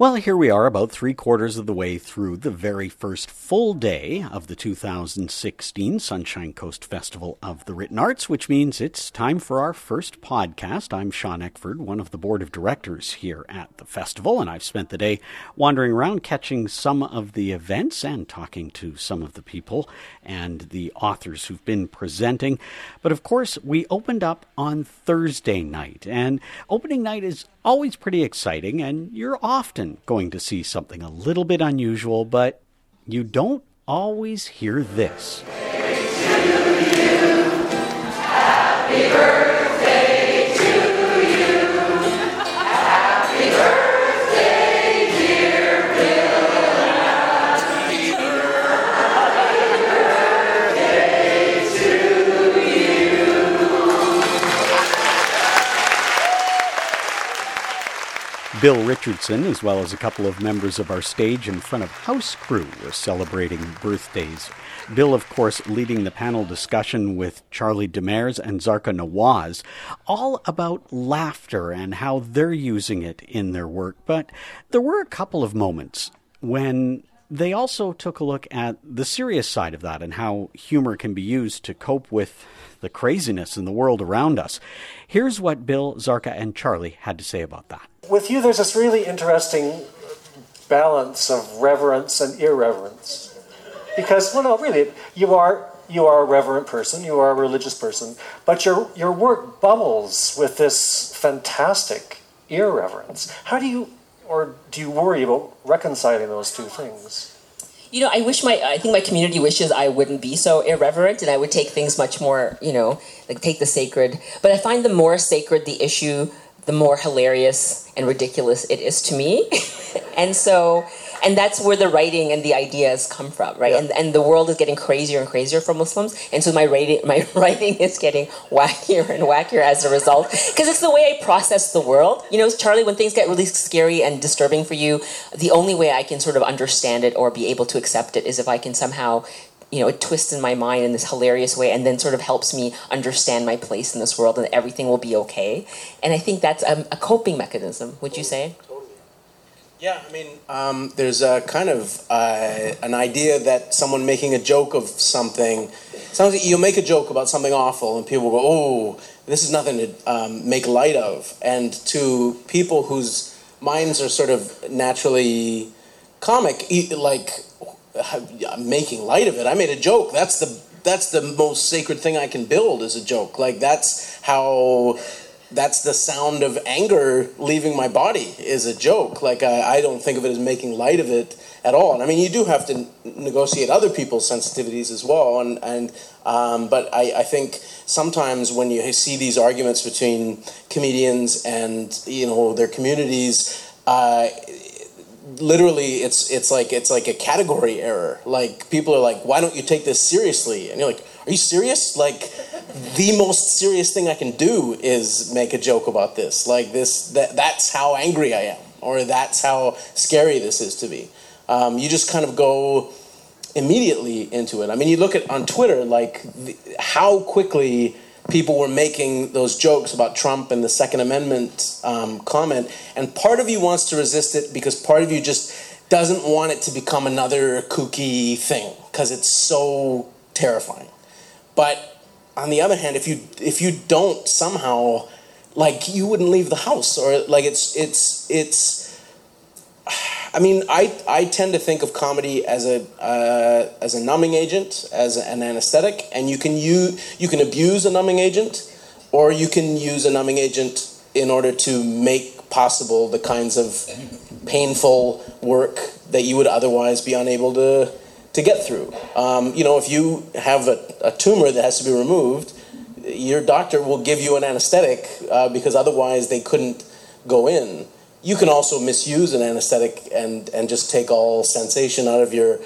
Well, here we are, about three quarters of the way through the very first full day of the 2016 Sunshine Coast Festival of the Written Arts, which means it's time for our first podcast. I'm Sean Eckford, one of the board of directors here at the festival, and I've spent the day wandering around catching some of the events and talking to some of the people and the authors who've been presenting. But of course, we opened up on Thursday night, and opening night is always pretty exciting, and you're often going to see something a little bit unusual, but you don't always hear this. Bill Richardson, as well as a couple of members of our stage and front of house crew, were celebrating birthdays. Bill, of course, leading the panel discussion with Charlie Demers and Zarqa Nawaz, all about laughter and how they're using it in their work. But there were a couple of moments when they also took a look at the serious side of that and how humor can be used to cope with the craziness in the world around us. Here's what Bill, Zarqa, and Charlie had to say about that. With you, there's this really interesting balance of reverence and irreverence. Because, well, no, really, you are you are a reverent person, you are a religious person, but your your work bubbles with this fantastic irreverence. How do you, or do you worry about reconciling those two things? you know, I wish my, I think my community wishes I wouldn't be so irreverent and I would take things much more, you know, like take the sacred. But I find the more sacred the issue, the more hilarious and ridiculous it is to me. and so, and that's where the writing and the ideas come from, right? Yeah. And and the world is getting crazier and crazier for Muslims, and so my writing my writing is getting wackier and wackier as a result because it's the way I process the world. You know, Charlie, when things get really scary and disturbing for you, the only way I can sort of understand it or be able to accept it is if I can somehow you know, it twists in my mind in this hilarious way and then sort of helps me understand my place in this world and everything will be okay. And I think that's a, a coping mechanism, would you say? Yeah, I mean, um, there's a kind of uh, an idea that someone making a joke of something, like you'll make a joke about something awful, and people go, "Oh, this is nothing to um, make light of." And to people whose minds are sort of naturally comic, like making light of it. I made a joke. That's the that's the most sacred thing I can build is a joke. Like that's how that's the sound of anger leaving my body is a joke. Like I, I, don't think of it as making light of it at all. And I mean, you do have to negotiate other people's sensitivities as well. And and um, but I, I think sometimes when you see these arguments between comedians and you know their communities. Uh, literally it's it's like it's like a category error like people are like why don't you take this seriously and you're like are you serious like the most serious thing I can do is make a joke about this. Like this, that that's how angry I am, or that's how scary this is to me. Um, you just kind of go immediately into it. I mean, you look at on Twitter, like the, how quickly people were making those jokes about Trump and the Second Amendment um, comment, and part of you wants to resist it because part of you just doesn't want it to become another kooky thing because it's so terrifying. But on the other hand, if you if you don't somehow like you wouldn't leave the house or like it's it's it's I mean, I, I tend to think of comedy as a uh, as a numbing agent, as an anesthetic, and you can use you can abuse a numbing agent, or you can use a numbing agent in order to make possible the kinds of painful work that you would otherwise be unable to to get through. Um, you know, if you have a, a, tumor that has to be removed, your doctor will give you an anesthetic uh, because otherwise they couldn't go in. You can also misuse an anesthetic and, and just take all sensation out of your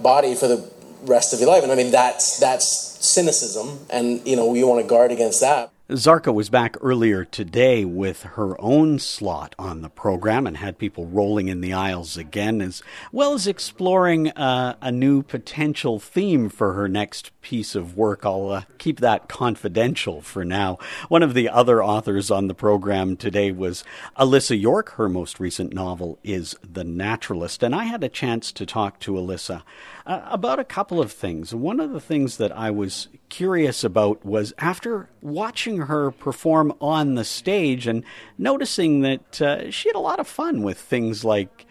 body for the rest of your life. And I mean, that's, that's cynicism, and you know, we want to guard against that. Zarqa was back earlier today with her own slot on the program and had people rolling in the aisles again, as well as exploring uh, a new potential theme for her next piece of work. I'll uh, keep that confidential for now. One of the other authors on the program today was Alissa York. Her most recent novel is The Naturalist, and I had a chance to talk to Alissa uh, about a couple of things. One of the things that I was curious about was after watching her perform on the stage and noticing that uh, she had a lot of fun with things like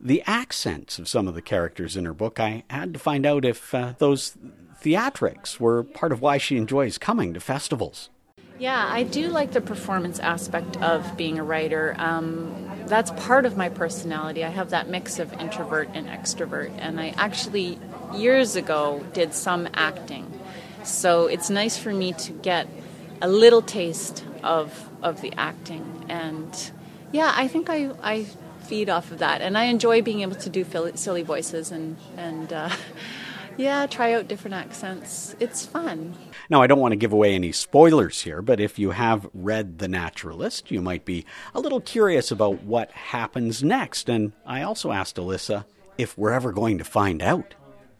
the accents of some of the characters in her book. I had to find out if uh, those theatrics were part of why she enjoys coming to festivals. Yeah, I do like the performance aspect of being a writer. Um, that's part of my personality. I have that mix of introvert and extrovert, and I actually years ago did some acting. So it's nice for me to get a little taste of of the acting, and yeah, I think I I feed off of that, and I enjoy being able to do silly voices and and. Uh, yeah, try out different accents. It's fun. Now, I don't want to give away any spoilers here, but if you have read The Naturalist, you might be a little curious about what happens next. And I also asked Alissa if we're ever going to find out.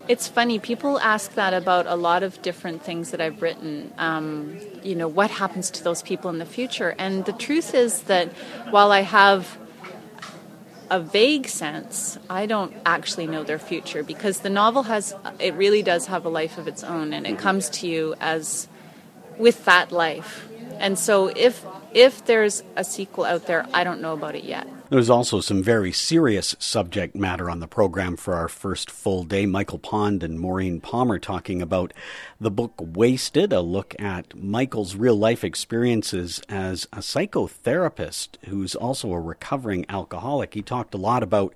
It's funny, people ask that about a lot of different things that I've written. Um, you know, what happens to those people in the future? And the truth is that while I have a vague sense, I don't actually know their future because the novel has, it really does have a life of its own and it mm-hmm. comes to you as with that life. And so if if there's a sequel out there, I don't know about it yet. There's also some very serious subject matter on the program for our first full day. Michael Pond and Maureen Palmer talking about the book Wasted, a look at Michael's real life experiences as a psychotherapist who's also a recovering alcoholic. He talked a lot about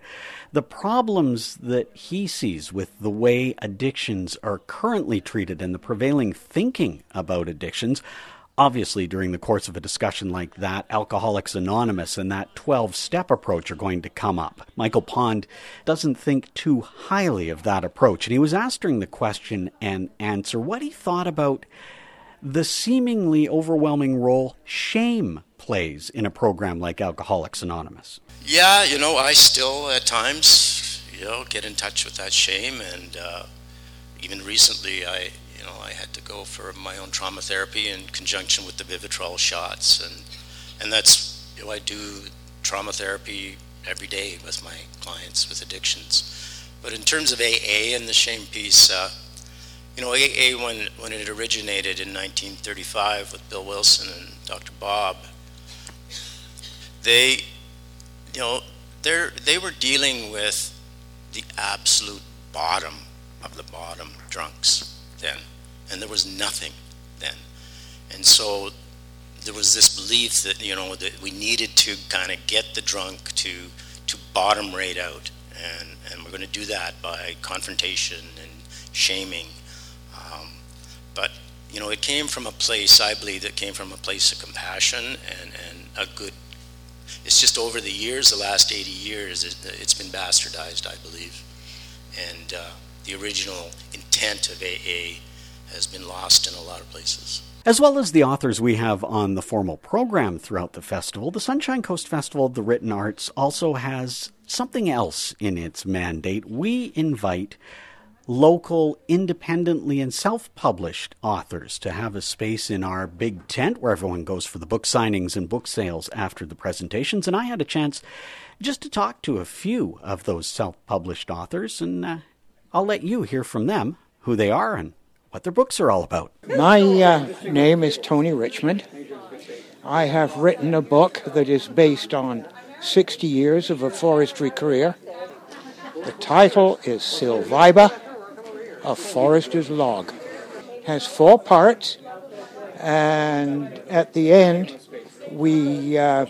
the problems that he sees with the way addictions are currently treated and the prevailing thinking about addictions. Obviously, during the course of a discussion like that, Alcoholics Anonymous and that 12 step approach are going to come up. Michael Pond doesn't think too highly of that approach, and he was asked during the question and answer what he thought about the seemingly overwhelming role shame plays in a program like Alcoholics Anonymous. Yeah, you know, I still at times, you know, get in touch with that shame, and uh, even recently, I you know, I had to go for my own trauma therapy in conjunction with the Vivitrol shots, and and that's you know, I do trauma therapy every day with my clients with addictions. But in terms of AA and the shame piece, uh, you know, AA when when it originated in 1935 with Bill Wilson and Dr. Bob, they, you know, they they were dealing with the absolute bottom of the bottom drunks then and there was nothing then. And so there was this belief that you know that we needed to kind of get the drunk to to bottom rate out, and and we're going to do that by confrontation and shaming. Um, but you know, it came from a place I believe that came from a place of compassion and and a good. It's just over the years, the last 80 years, it, has been bastardized, I believe, and uh, the original intent of AA has been lost in a lot of places. As well as the authors we have on the formal program throughout the festival, the Sunshine Coast Festival of the Written Arts also has something else in its mandate. We invite local, independently and self published authors to have a space in our big tent where everyone goes for the book signings and book sales after the presentations. And I had a chance just to talk to a few of those self published authors, and uh, I'll let you hear from them who they are and what their books are all about. My uh, name is Tony Richmond. I have written a book that is based on 60 years of a forestry career. The title is Silviba, A Forester's Log. It has four parts, and at the end, we uh,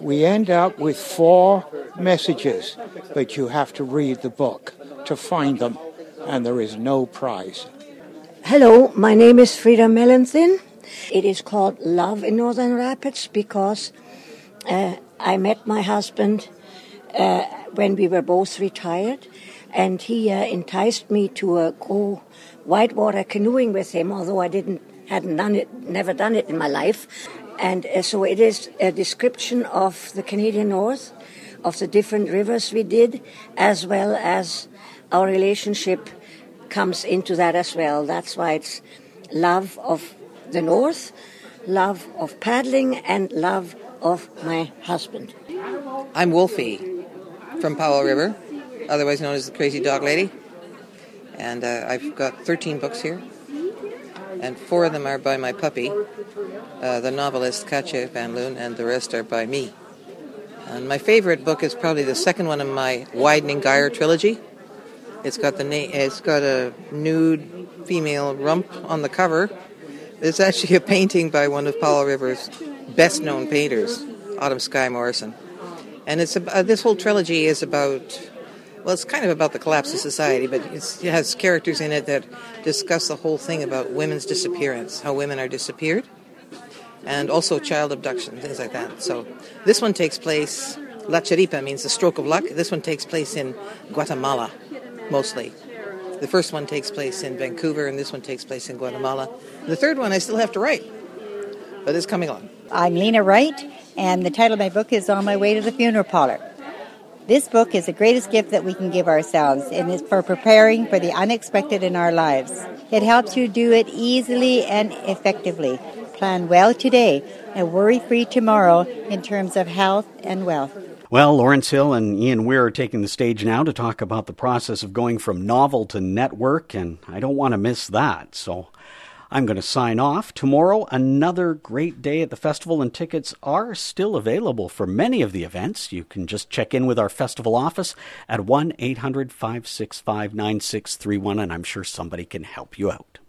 we end up with four messages, but you have to read the book to find them, and there is no prize. Hello, my name is Frida Mellenthin. It is called Love in Northern Rapids because uh, I met my husband uh, when we were both retired, and he uh, enticed me to uh, go whitewater canoeing with him, although I didn't hadn't done it, never done it in my life. And uh, so it is a description of the Canadian North, of the different rivers we did, as well as our relationship comes into that as well. That's why it's love of the North, love of paddling, and love of my husband. I'm Wolfie from Powell River, otherwise known as the Crazy Dog Lady. And uh, I've got 13 books here, and four of them are by my puppy, uh, the novelist Katja Van Loon, and the rest are by me. And my favorite book is probably the second one in my Widening Gyre trilogy. It's got the na- it's got a nude female rump on the cover. It's actually a painting by one of Powell River's best-known painters, Autumn Sky Morrison. And it's uh, this whole trilogy is about well, it's kind of about the collapse of society, but it has characters in it that discuss the whole thing about women's disappearance, how women are disappeared, and also child abduction, things like that. So this one takes place, La Chiripa means the stroke of luck. This one takes place in Guatemala, mostly. The first one takes place in Vancouver, and this one takes place in Guatemala. The third one I still have to write, but it's coming along. I'm Lena Wright, and the title of my book is On My Way to the Funeral Parlor. This book is the greatest gift that we can give ourselves, and it's for preparing for the unexpected in our lives. It helps you do it easily and effectively. Plan well today and worry free tomorrow in terms of health and wealth. Well, Lawrence Hill and Ian Weir are taking the stage now to talk about the process of going from novel to network, and I don't want to miss that. So I'm going to sign off. Tomorrow, another great day at the festival, and tickets are still available for many of the events. You can just check in with our festival office at 1 800 565 9631, and I'm sure somebody can help you out.